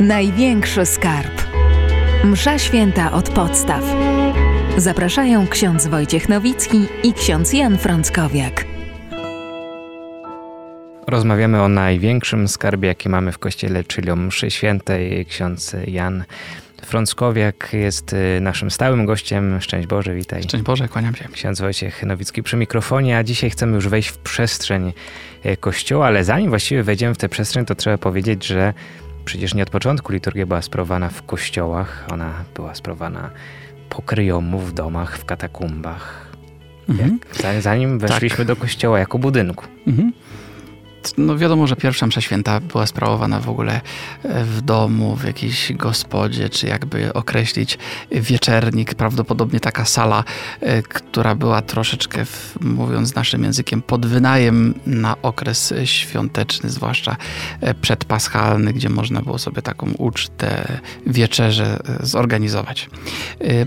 Największy skarb. Msza święta od podstaw. Zapraszają ksiądz Wojciech Nowicki i ksiądz Jan Frąckowiak. Rozmawiamy o największym skarbie, jaki mamy w kościele, czyli o mszy świętej. Ksiądz Jan Frąckowiak jest y, naszym stałym gościem. Szczęść Boże, witaj. Szczęść Boże, kłaniam się. Ksiądz Wojciech Nowicki przy mikrofonie, a dzisiaj chcemy już wejść w przestrzeń y, kościoła, ale zanim właściwie wejdziemy w tę przestrzeń, to trzeba powiedzieć, że przecież nie od początku liturgia była sprawowana w kościołach, ona była sprawowana pokryjomu w domach, w katakumbach. Mhm. Jak, zanim weszliśmy tak. do kościoła jako budynku. Mhm no wiadomo, że pierwsza msza święta była sprawowana w ogóle e, w domu, w jakiejś gospodzie, czy jakby określić wieczernik, prawdopodobnie taka sala, e, która była troszeczkę, mówiąc naszym językiem, pod wynajem na okres świąteczny, zwłaszcza e, przedpaschalny, gdzie można było sobie taką ucztę, wieczerzę zorganizować.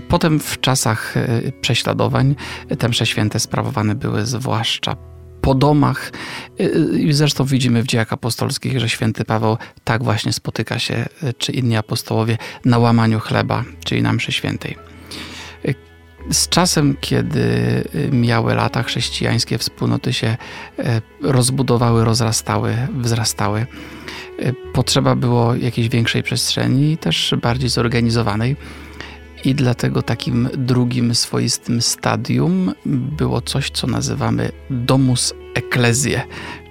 Potem w czasach prześladowań te msze święte sprawowane były zwłaszcza po domach. Y, y, I zresztą widzimy w dziejach apostolskich, że święty Paweł tak właśnie spotyka się, y, czy inni apostołowie, na łamaniu chleba, czyli na mszy świętej. Z czasem, kiedy miały lata chrześcijańskie, wspólnoty się rozbudowały, rozrastały, wzrastały. Potrzeba było jakiejś większej przestrzeni, też bardziej zorganizowanej. I dlatego takim drugim swoistym stadium było coś, co nazywamy domus ecclesiae,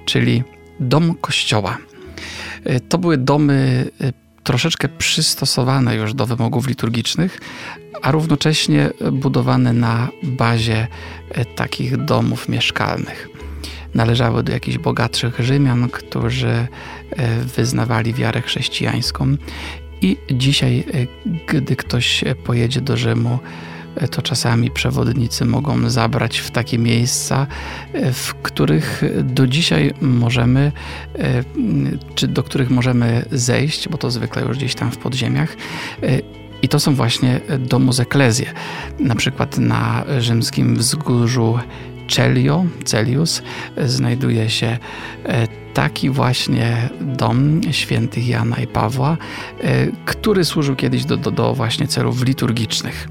czyli dom kościoła. E, to były domy e, troszeczkę przystosowane już do wymogów liturgicznych, a równocześnie budowane na bazie e, takich domów mieszkalnych. Należały do jakichś bogatszych Rzymian, którzy wyznawali wiarę chrześcijańską i dzisiaj, e, gdy ktoś pojedzie do Rzymu, e, to czasami przewodnicy mogą zabrać w takie miejsca, e, w których do dzisiaj możemy, czy do których możemy zejść, bo to zwykle już gdzieś tam w podziemiach. I to są właśnie domus eklezje. Na przykład na rzymskim wzgórzu Celio, Celius znajduje się taki właśnie dom świętych Jana i Pawła, e, który służył kiedyś do, do, do właśnie celów liturgicznych.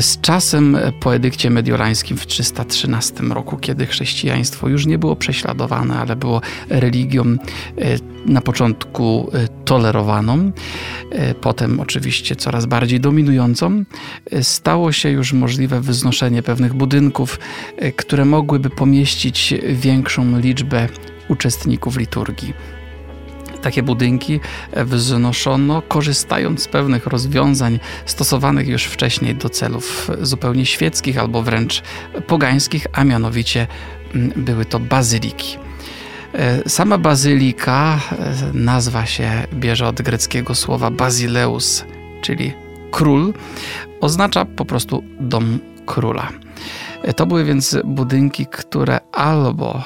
Z czasem po edykcie mediolańskim w 313 roku, kiedy chrześcijaństwo już nie było prześladowane, ale było religią e, na początku e, tolerowaną, potem oczywiście coraz bardziej dominującą, stało się już możliwe wznoszenie pewnych budynków, które mogłyby pomieścić większą liczbę uczestników liturgii. Takie budynki wznoszono, korzystając z pewnych rozwiązań stosowanych już wcześniej do celów zupełnie świeckich albo wręcz pogańskich, a mianowicie mm, były to bazyliki. E, sama bazylika, e, nazwa się bierze od greckiego słowa basileus, czyli król, oznacza po prostu dom króla. E, to były więc budynki, które albo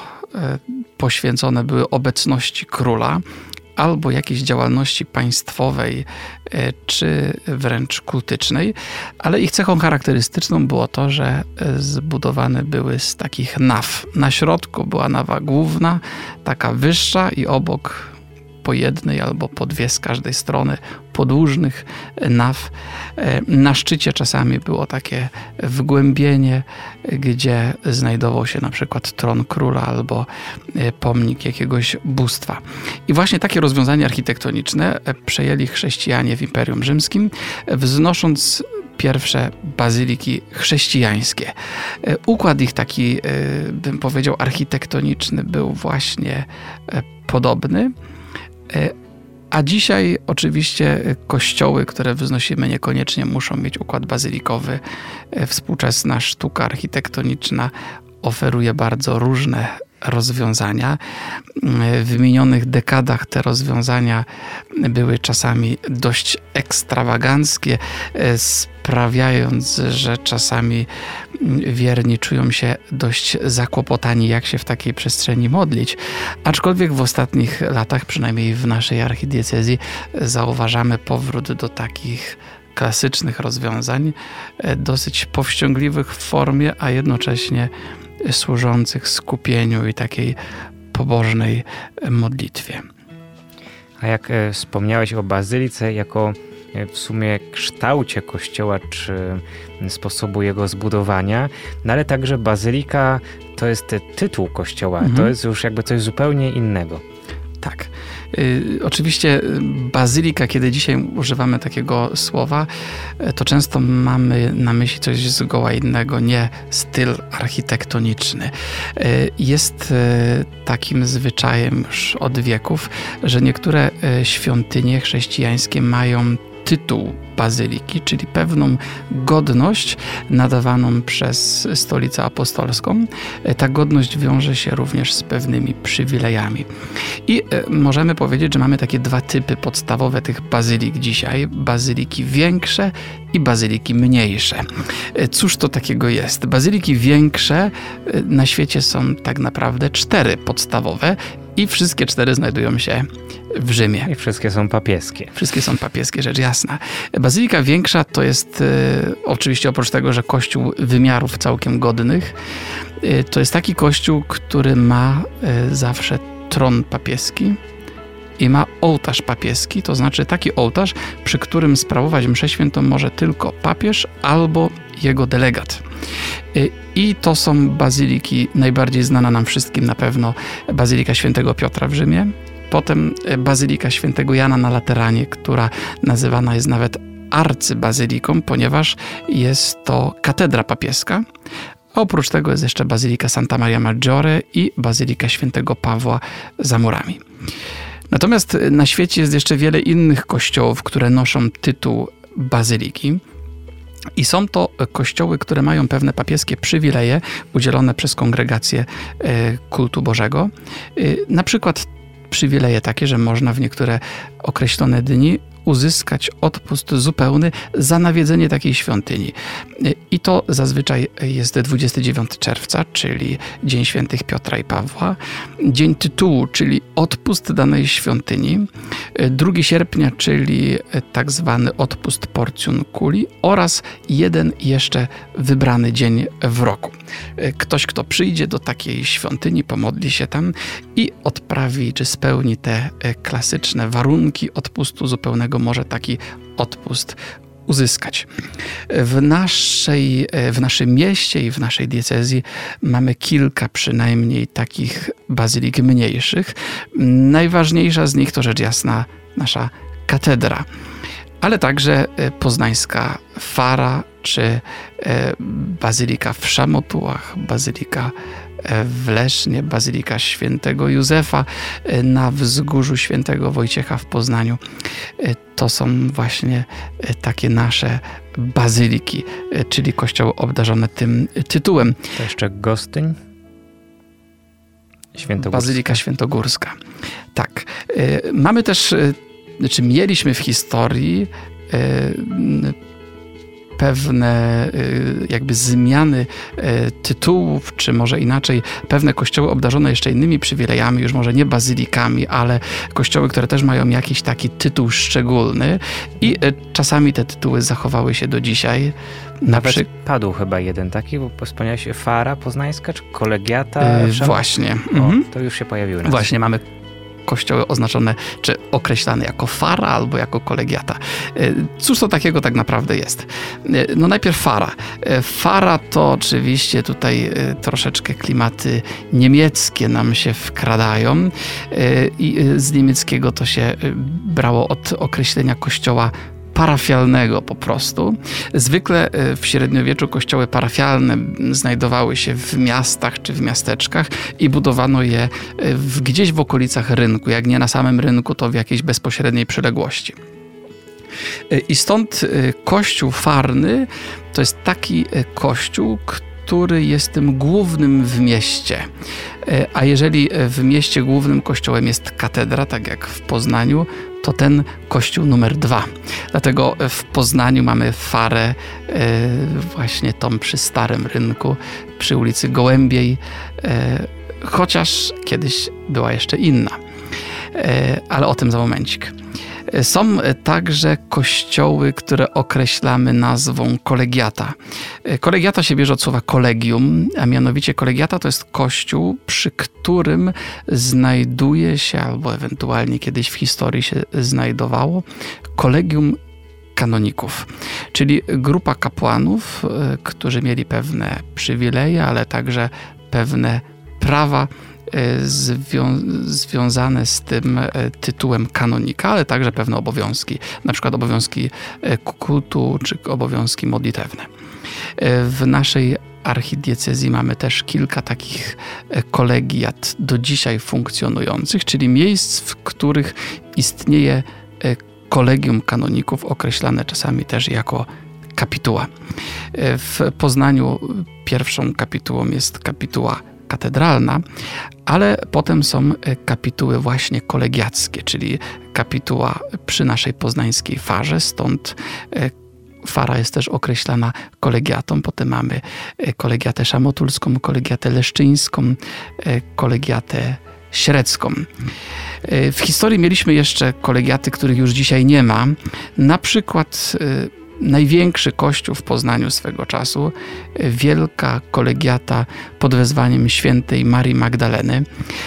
poświęcone były obecności króla albo jakiejś działalności państwowej e, czy wręcz kultycznej, ale ich cechą charakterystyczną było to, że e, zbudowane były z takich naw. Na środku była nawa główna, taka wyższa i obok po jednej albo po dwie z każdej strony podłużnych naw. E, na szczycie czasami było takie wgłębienie, gdzie znajdował się na przykład tron króla albo e, pomnik jakiegoś bóstwa. I właśnie takie rozwiązania architektoniczne przejęli chrześcijanie w Imperium Rzymskim, wznosząc pierwsze bazyliki chrześcijańskie. E, układ ich taki, bym powiedział, architektoniczny był właśnie podobny. E, a dzisiaj oczywiście kościoły, które wznosimy, niekoniecznie muszą mieć układ bazylikowy. E, współczesna sztuka architektoniczna oferuje bardzo różne rozwiązania. W minionych dekadach te rozwiązania były czasami dość ekstrawaganckie, sprawiając, że czasami wierni czują się dość zakłopotani, jak się w takiej przestrzeni modlić. Aczkolwiek w ostatnich latach, przynajmniej w naszej archidiecezji, zauważamy powrót do takich klasycznych rozwiązań, dosyć powściągliwych w formie, a jednocześnie służących skupieniu i takiej pobożnej modlitwie. A jak e, wspomniałeś o bazylice jako w sumie kształcie kościoła czy sposobu jego zbudowania, no ale także bazylika to jest tytuł kościoła, mhm. to jest już jakby coś zupełnie innego. Tak. Y, oczywiście y, bazylika, kiedy dzisiaj używamy takiego słowa, y, to często mamy na myśli coś zgoła innego, nie styl architektoniczny. Jest takim zwyczajem już od wieków, że niektóre świątynie chrześcijańskie mają tytuł bazyliki, czyli pewną godność nadawaną przez stolicę apostolską. Ta godność wiąże się również z pewnymi przywilejami. I e, możemy powiedzieć, że mamy takie dwa typy podstawowe tych bazylik dzisiaj: bazyliki większe i bazyliki mniejsze. E, cóż to takiego jest? Bazyliki większe e, na świecie są tak naprawdę cztery podstawowe i wszystkie cztery znajdują się w Rzymie. I wszystkie są papieskie. Wszystkie są papieskie, rzecz jasna. Bazylika większa to jest e, oczywiście oprócz tego, że kościół wymiarów całkiem godnych, e, to jest taki kościół, który ma e, zawsze tron papieski i ma ołtarz papieski, to znaczy taki ołtarz, przy którym sprawować mszę świętą może tylko papież albo jego delegat. I to są bazyliki, najbardziej znana nam wszystkim na pewno Bazylika Świętego Piotra w Rzymie, potem Bazylika Świętego Jana na Lateranie, która nazywana jest nawet arcybazyliką, ponieważ jest to katedra papieska. A oprócz tego jest jeszcze Bazylika Santa Maria Maggiore i Bazylika Świętego Pawła za murami. Natomiast na świecie jest jeszcze wiele innych kościołów, które noszą tytuł bazyliki. I są to kościoły, które mają pewne papieskie przywileje udzielone przez kongregację e, kultu Bożego. E, na przykład przywileje takie, że można w niektóre określone dni uzyskać odpust zupełny za nawiedzenie takiej świątyni. I to zazwyczaj jest 29 czerwca, czyli Dzień Świętych Piotra i Pawła, Dzień Tytułu, czyli odpust danej świątyni, 2 sierpnia, czyli tak zwany odpust porcjun kuli oraz jeden jeszcze wybrany dzień w roku. Ktoś, kto przyjdzie do takiej świątyni, pomodli się tam i odprawi, czy spełni te klasyczne warunki odpustu zupełnego może taki odpust uzyskać. W, naszej, w naszym mieście i w naszej diecezji mamy kilka przynajmniej takich bazylik mniejszych. Najważniejsza z nich to rzecz jasna nasza katedra, ale także e, poznańska Fara czy e, bazylika w Szamotułach, bazylika w Lesznie, Bazylika Świętego Józefa e, na wzgórzu Świętego Wojciecha w Poznaniu. E, to są właśnie e, takie nasze bazyliki, czyli kościoły obdarzone tym tytułem. To jeszcze Gostyń? Świętogórska. Bazylika Świętogórska. Tak. Mamy też, czy mieliśmy w historii pewne y, jakby zmiany y, tytułów, czy może inaczej, pewne kościoły obdarzone jeszcze innymi przywilejami, już może nie bazylikami, ale kościoły, które też mają jakiś taki tytuł szczególny i y, czasami te tytuły zachowały się do dzisiaj. Nawet przy... padł chyba jeden taki, bo wspomniałeś Fara Poznańska, czy Kolegiata? Yy, właśnie. O, mhm. To już się pojawiły. Właśnie, mamy kościoły oznaczone czy określane jako fara albo jako kolegiata. E, cóż to takiego tak naprawdę jest? E, no najpierw fara. E, fara to oczywiście tutaj troszeczkę klimaty niemieckie nam się wkradają i z niemieckiego to się brało od określenia kościoła parafialnego po prostu. Zwykle e, w średniowieczu kościoły parafialne znajdowały się w miastach czy w miasteczkach i budowano je e, w, gdzieś w okolicach rynku. Jak nie na samym rynku, to w jakiejś bezpośredniej przyległości. E, I stąd kościół farny to jest taki kościół, który jest tym głównym w mieście. A jeżeli w mieście głównym kościołem jest katedra, tak jak w Poznaniu, to ten kościół numer dwa. Dlatego w Poznaniu mamy farę e, właśnie tą przy Starym Rynku, przy ulicy Gołębiej, e, chociaż kiedyś była jeszcze inna. ale o tym za momencik. Są także kościoły, które określamy nazwą kolegiata. Kolegiata się bierze od słowa kolegium, a mianowicie kolegiata to jest kościół, przy którym znajduje się, albo ewentualnie kiedyś w historii się znajdowało, kolegium kanoników, czyli grupa kapłanów, e, którzy mieli pewne przywileje, ale także pewne prawa zwią związane z tym e, tytułem kanonika, ale także pewne obowiązki, na przykład obowiązki kultu czy obowiązki modlitewne. W naszej archidiecezji mamy też kilka takich kolegiat do dzisiaj funkcjonujących, czyli miejsc, w których istnieje kolegium kanoników, określane czasami też jako kapituła. W Poznaniu pierwszą kapitułą jest kapituła katedralna, ale potem są kapituły właśnie kolegiackie, czyli kapituła przy naszej poznańskiej farze, stąd e, Fara jest też określana kolegiatą. Potem mamy e, kolegiatę szamotulską, kolegiatę leszczyńską, e, kolegiatę średzką. E, w historii mieliśmy jeszcze kolegiaty, których już dzisiaj nie ma. Na przykład e, największy kościół w Poznaniu swego czasu, wielka kolegiata pod wezwaniem świętej Marii Magdaleny,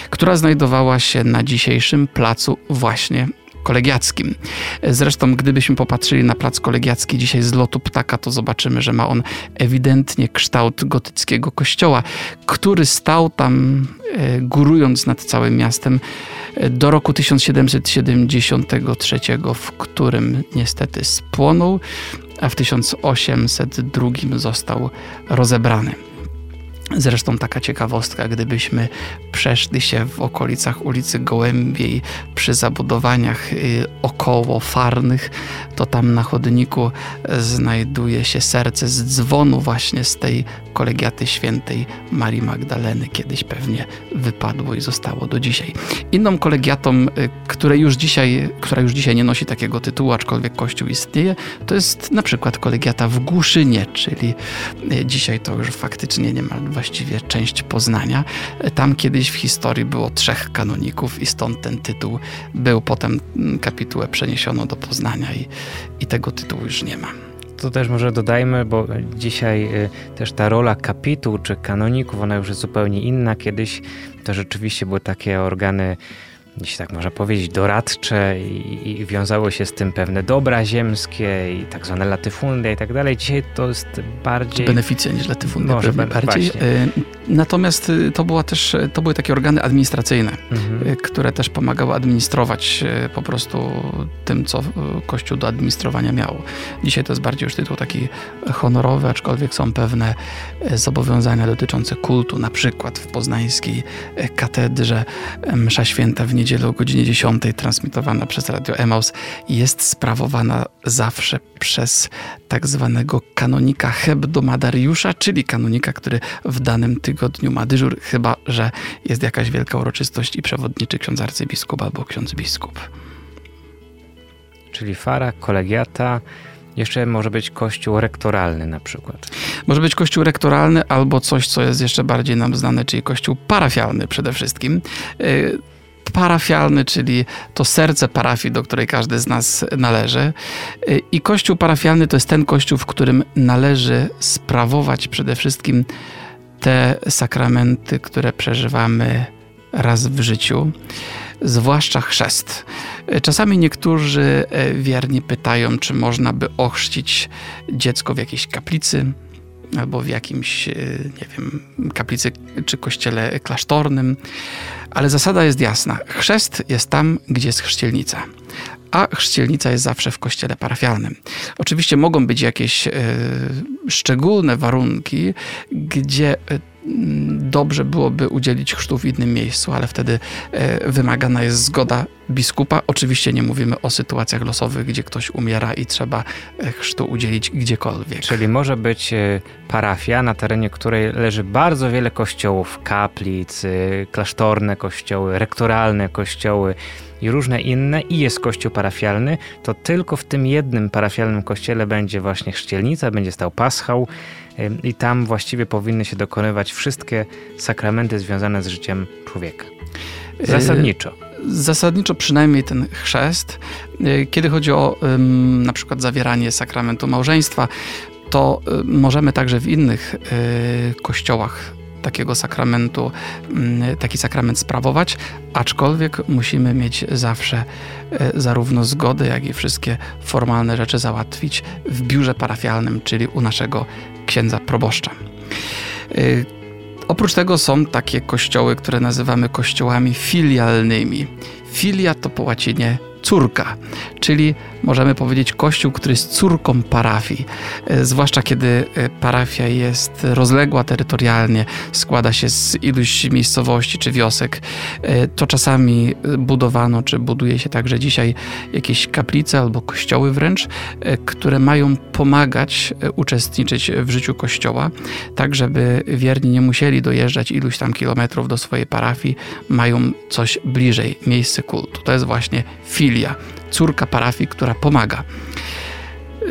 która znajdowała się na dzisiejszym placu właśnie kolegiackim. Zresztą, gdybyśmy popatrzyli na plac kolegiacki dzisiaj z lotu ptaka, to zobaczymy, że ma on ewidentnie kształt gotyckiego kościoła, który stał tam e, górując nad całym miastem e, do roku 1773, w którym niestety spłonął, a w 1802 został rozebrany. Zresztą taka ciekawostka, gdybyśmy przeszli się w okolicach ulicy Gołębiej przy zabudowaniach y, około farnych, to tam na chodniku znajduje się serce z dzwonu właśnie z tej kolegiaty świętej Marii Magdaleny. Kiedyś pewnie wypadło i zostało do dzisiaj. Inną kolegiatą, y, której już dzisiaj, która już dzisiaj nie nosi takiego tytułu, aczkolwiek kościół istnieje, to jest na przykład kolegiata w Głuszynie, czyli y, dzisiaj to już faktycznie niemal właściwie część Poznania. Tam kiedyś w historii było trzech kanoników i stąd ten tytuł był. Potem mm, kapitułę przeniesiono do Poznania i, i tego tytułu już nie ma. To też może dodajmy, bo dzisiaj y, też ta rola kapituł czy kanoników, ona już jest zupełnie inna. Kiedyś to rzeczywiście były takie organy jeśli tak można powiedzieć, doradcze i, i wiązało się z tym pewne dobra ziemskie i tak zwane latyfundia i tak dalej. Dzisiaj to jest bardziej... Beneficja niż latyfundia, Może bardziej. Właśnie. Y, natomiast y, to, była też, to były takie organy administracyjne, mhm. Które też pomagały administrować po prostu tym, co Kościół do administrowania miał. Dzisiaj to jest bardziej już tytuł taki honorowy, aczkolwiek są pewne zobowiązania dotyczące kultu, na przykład w poznańskiej katedrze msza święta w niedzielę o godzinie 10 transmitowana przez Radio Emaus jest sprawowana zawsze przez tak zwanego kanonika hebdomadariusza, czyli kanonika, który w danym tygodniu ma dyżur, chyba że jest jakaś wielka uroczystość i przewodniczy ksiądz arcybiskup albo ksiądz biskup. Czyli fara, kolegiata, jeszcze może być kościół rektoralny na przykład. Może być kościół rektoralny albo coś, co jest jeszcze bardziej nam znane, czyli kościół parafialny przede wszystkim. Parafialny, czyli to serce parafii, do której każdy z nas należy. I kościół parafialny to jest ten kościół, w którym należy sprawować przede wszystkim te sakramenty, które przeżywamy raz w życiu, zwłaszcza chrzest. Czasami niektórzy wierni pytają, czy można by ochrzcić dziecko w jakiejś kaplicy albo w jakimś, nie wiem, kaplicy czy kościele klasztornym. Ale zasada jest jasna. Chrzest jest tam, gdzie jest chrzcielnica a chrzcielnica jest zawsze w kościele parafialnym. Oczywiście mogą być jakieś y, szczególne warunki, gdzie y, dobrze byłoby udzielić chrztu w innym miejscu, ale wtedy y, wymagana jest zgoda biskupa. Oczywiście nie mówimy o sytuacjach losowych, gdzie ktoś umiera i trzeba chrztu udzielić gdziekolwiek. Czyli może być parafia, na terenie której leży bardzo wiele kościołów, kaplic, klasztorne kościoły, rektoralne kościoły, i różne inne i jest kościół parafialny, to tylko w tym jednym parafialnym kościele będzie właśnie chrzcielnica, będzie stał paschał i tam właściwie powinny się dokonywać wszystkie sakramenty związane z życiem człowieka. Zasadniczo. zasadniczo przynajmniej ten chrzest. Kiedy chodzi o na przykład zawieranie sakramentu małżeństwa, to możemy także w innych kościołach takiego sakramentu, mm, taki sakrament sprawować, aczkolwiek musimy mieć zawsze e, zarówno zgodę, jak i wszystkie formalne rzeczy załatwić w biurze parafialnym, czyli u naszego księdza proboszcza. E, oprócz tego są takie kościoły, które nazywamy kościołami filialnymi. Filia to po łacinie córka, czyli możemy powiedzieć kościół, który jest córką parafii. E, zwłaszcza kiedy e, parafia jest rozległa terytorialnie, składa się z iluś miejscowości czy wiosek, e, to czasami budowano, czy buduje się także dzisiaj jakieś kaplice albo kościoły wręcz, które mają pomagać uczestniczyć w życiu kościoła, tak żeby wierni nie musieli dojeżdżać iluś tam kilometrów do swojej parafii, mają coś bliżej, miejsce kultu. To jest właśnie filia, córka parafii, która pomaga.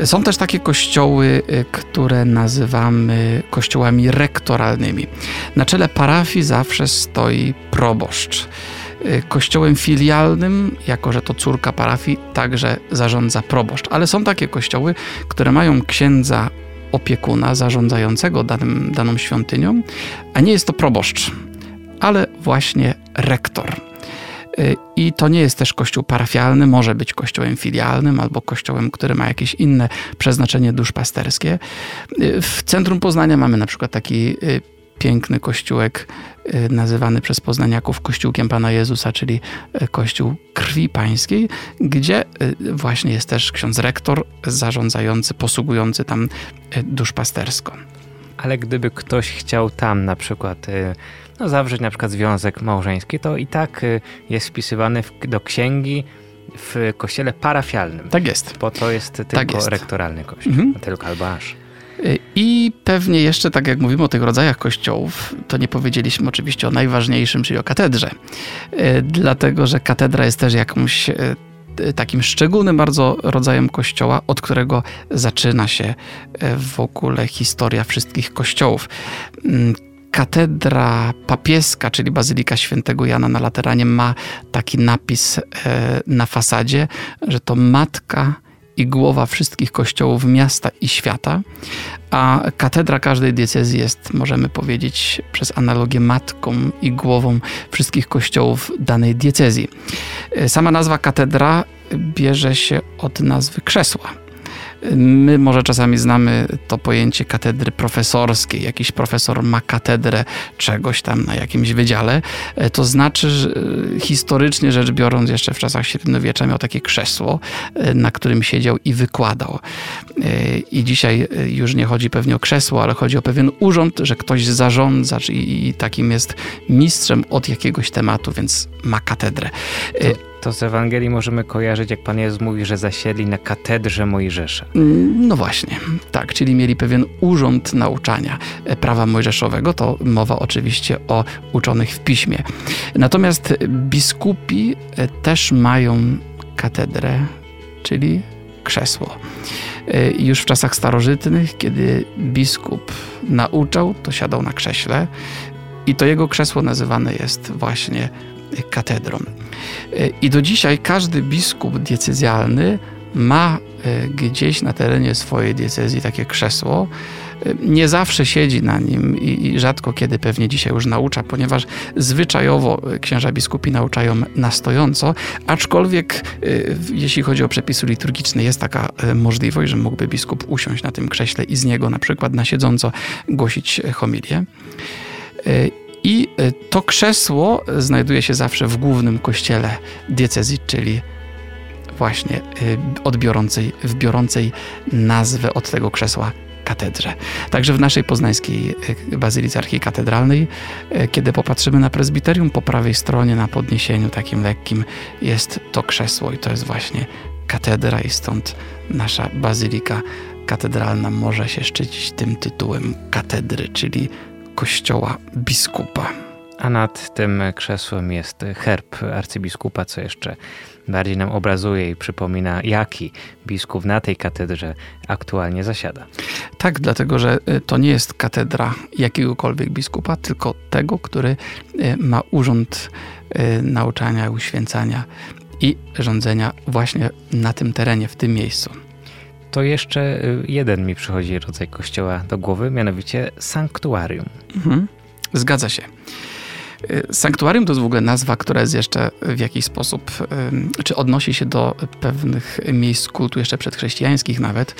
Są też takie kościoły, y, które nazywamy kościołami rektoralnymi. Na czele parafii zawsze stoi proboszcz. Y, kościołem filialnym, jako że to córka parafii, także zarządza proboszcz. Ale są takie kościoły, które mają księdza opiekuna zarządzającego danym, daną świątynią, a nie jest to proboszcz, ale właśnie rektor. Y, I to nie jest też kościół parafialny, może być kościołem filialnym albo kościołem, który ma jakieś inne przeznaczenie duszpasterskie. Y, w centrum Poznania mamy na przykład taki y, piękny kościółek nazywany przez poznaniaków Kościółkiem Pana Jezusa, czyli Kościół Krwi Pańskiej, gdzie właśnie jest też ksiądz rektor zarządzający, posługujący tam duszpastersko. Ale gdyby ktoś chciał tam na przykład no, zawrzeć na przykład związek małżeński, to i tak y, jest wpisywany w, do księgi w kościele parafialnym. Tak jest. Bo to jest tylko tak jest. rektoralny kościół, mhm. tylko albo aż. Y, I pewnie jeszcze, tak jak mówimy o tych rodzajach kościołów, to nie powiedzieliśmy oczywiście o najważniejszym, czyli o katedrze. Y, dlatego, że katedra jest też jakąś takim szczególnym bardzo rodzajem kościoła, od którego zaczyna się w ogóle historia wszystkich kościołów. Katedra papieska, czyli Bazylika Świętego Jana na Lateranie ma taki napis e, na fasadzie, że to matka i głowa wszystkich kościołów miasta i świata, a katedra każdej diecezji jest, możemy powiedzieć, przez analogię matką i głową wszystkich kościołów danej diecezji. E, sama nazwa katedra bierze się od nazwy krzesła My może czasami znamy to pojęcie katedry profesorskiej. Jakiś profesor ma katedrę czegoś tam na jakimś wydziale. E, to znaczy, że e, historycznie rzecz biorąc, jeszcze w czasach średniowiecza miał takie krzesło, e, na którym siedział i wykładał. I dzisiaj już nie chodzi pewnie o krzesło, ale chodzi o pewien urząd, że ktoś zarządza i takim jest mistrzem od jakiegoś tematu, więc ma katedrę. To to z Ewangelii możemy kojarzyć, jak Pan Jezus mówi, że zasiedli na katedrze Mojżesza. Mm, no właśnie, tak, czyli mieli pewien urząd nauczania e, prawa mojżeszowego. To mowa oczywiście o uczonych w piśmie. Natomiast biskupi e, też mają katedrę, czyli krzesło. E, już w czasach starożytnych, kiedy biskup nauczał, to siadał na krześle i to jego krzesło nazywane jest właśnie katedrą. I do dzisiaj każdy biskup diecezjalny ma e, gdzieś na terenie swojej diecezji takie krzesło. E, nie zawsze siedzi na nim i, rzadko kiedy pewnie dzisiaj już naucza, ponieważ zwyczajowo księża biskupi nauczają na stojąco, aczkolwiek e, jeśli chodzi o przepisy liturgiczne jest taka możliwość, że mógłby biskup usiąść na tym krześle i z niego na przykład na siedząco głosić homilię. I e, to krzesło znajduje się zawsze w głównym kościele diecezji, czyli właśnie e, odbiorącej, wbiorącej nazwę od tego krzesła katedrze. Także w naszej poznańskiej e, bazylice archikatedralnej, kiedy popatrzymy na prezbiterium, po prawej stronie na podniesieniu takim lekkim jest to krzesło i to jest właśnie katedra i stąd nasza bazylika katedralna może się szczycić tym tytułem katedry, czyli kościoła biskupa. A nad tym krzesłem jest herb arcybiskupa, co jeszcze bardziej nam obrazuje i przypomina, jaki biskup na tej katedrze aktualnie zasiada. Tak, dlatego że y, to nie jest katedra jakiegokolwiek biskupa, tylko tego, który y, ma urząd nauczania, uświęcania i rządzenia właśnie na tym terenie, w tym miejscu. To jeszcze jeden mi przychodzi rodzaj kościoła do głowy, mianowicie sanktuarium. Mhm. Zgadza się. Y, sanktuarium to jest w ogóle nazwa, która jest jeszcze w jakiś sposób, czy odnosi się do pewnych miejsc kultu jeszcze przedchrześcijańskich nawet,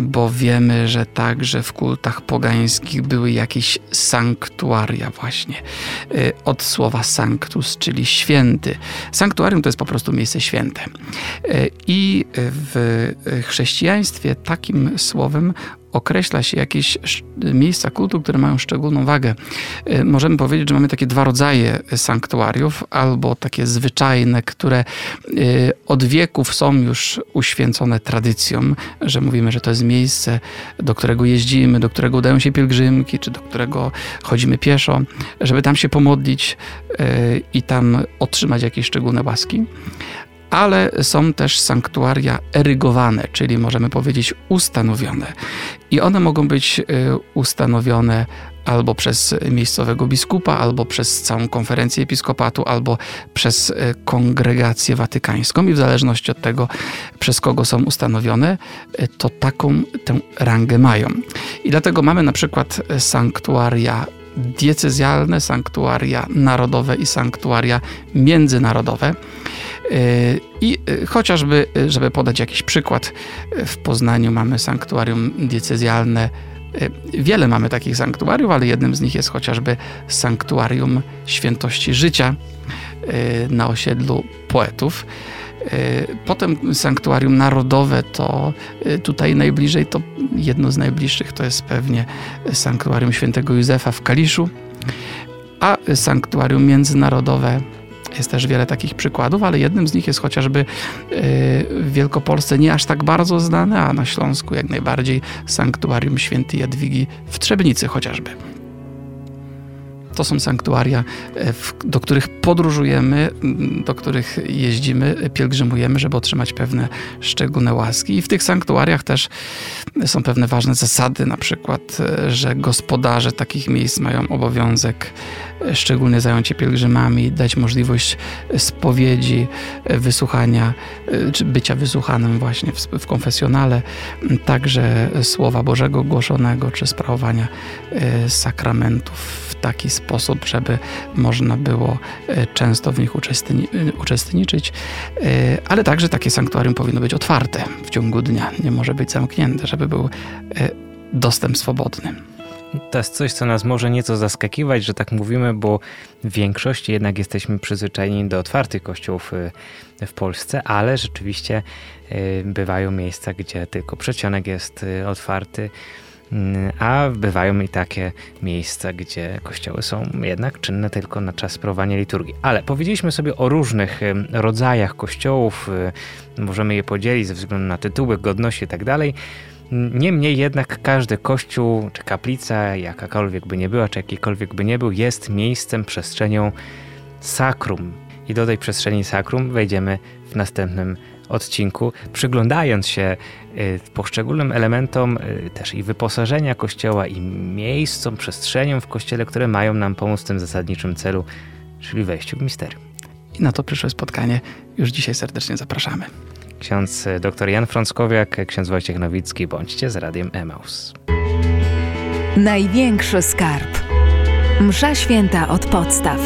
bo wiemy, że także w kultach pogańskich były jakieś sanktuaria właśnie. Y, od słowa sanctus, czyli święty. Sanktuarium to jest po prostu miejsce święte. Y, I w chrześcijaństwie takim słowem określa się jakieś miejsca kultu, które mają szczególną wagę. Y, możemy powiedzieć, że mamy takie dwa rodzaje sanktuariów, albo takie zwyczajne, które y, od wieków są już uświęcone tradycją, że mówimy, że to jest miejsce, do którego jeździmy, do którego udają się pielgrzymki, czy do którego chodzimy pieszo, żeby tam się pomodlić y, i tam otrzymać jakieś szczególne łaski ale są też sanktuaria erygowane, czyli możemy powiedzieć ustanowione. I one mogą być y, ustanowione albo przez miejscowego biskupa, albo przez całą konferencję episkopatu, albo przez y, kongregację watykańską i w zależności od tego, przez kogo są ustanowione, y, to taką tę rangę mają. I dlatego mamy na przykład sanktuaria diecezjalne, sanktuaria narodowe i sanktuaria międzynarodowe. Y, I y, chociażby, y, żeby podać jakiś przykład, w Poznaniu mamy sanktuarium diecezjalne. Wiele mamy takich sanktuariów, ale jednym z nich jest chociażby sanktuarium świętości życia na osiedlu poetów. Potem sanktuarium narodowe to tutaj najbliżej, to jedno z najbliższych to jest pewnie sanktuarium świętego Józefa w Kaliszu, a sanktuarium międzynarodowe jest też wiele takich przykładów, ale jednym z nich jest chociażby e, w Wielkopolsce nie aż tak bardzo znane, a na Śląsku jak najbardziej Sanktuarium Świętej Jadwigi w Trzebnicy chociażby. To są sanktuaria, e, do których podróżujemy, do których jeździmy, pielgrzymujemy, żeby otrzymać pewne szczególne łaski. I w tych sanktuariach też są pewne ważne zasady, na przykład, e, że gospodarze takich miejsc mają obowiązek e, szczególnie zająć się pielgrzymami, dać możliwość spowiedzi, wysłuchania, czy bycia wysłuchanym właśnie w, w konfesjonale, także Słowa Bożego głoszonego, czy sprawowania sakramentów taki sposób, żeby można było e, często w nich e, uczestniczyć, e, ale także takie sanktuarium powinno być otwarte w ciągu dnia, nie może być zamknięte, żeby był dostęp swobodny. To jest coś, co nas może nieco zaskakiwać, że tak mówimy, bo w większości jednak jesteśmy przyzwyczajeni do otwartych kościołów w Polsce, ale rzeczywiście bywają miejsca, gdzie tylko przedsionek jest otwarty a bywają i takie miejsca, gdzie kościoły są jednak czynne tylko na czas sprawowania liturgii. Ale powiedzieliśmy sobie o różnych rodzajach kościołów, y, możemy je podzielić ze względu na tytuły, godność i tak dalej. Niemniej jednak każdy kościół czy kaplica, jakakolwiek by nie była, czy jakikolwiek by nie był, jest miejscem, przestrzenią sakrum. I do tej przestrzeni sakrum wejdziemy w następnym odcinku, przyglądając się y, poszczególnym elementom y, też i wyposażenia kościoła, i miejscom, przestrzeniom w kościele, które mają nam pomóc w tym zasadniczym celu, czyli wejściu w misterium. I na to przyszłe spotkanie już dzisiaj serdecznie zapraszamy. Ksiądz y, dr Jan Frąckowiak, ksiądz Wojciech Nowicki, bądźcie z Radiem Emaus. Największy skarb. Msza święta od podstaw.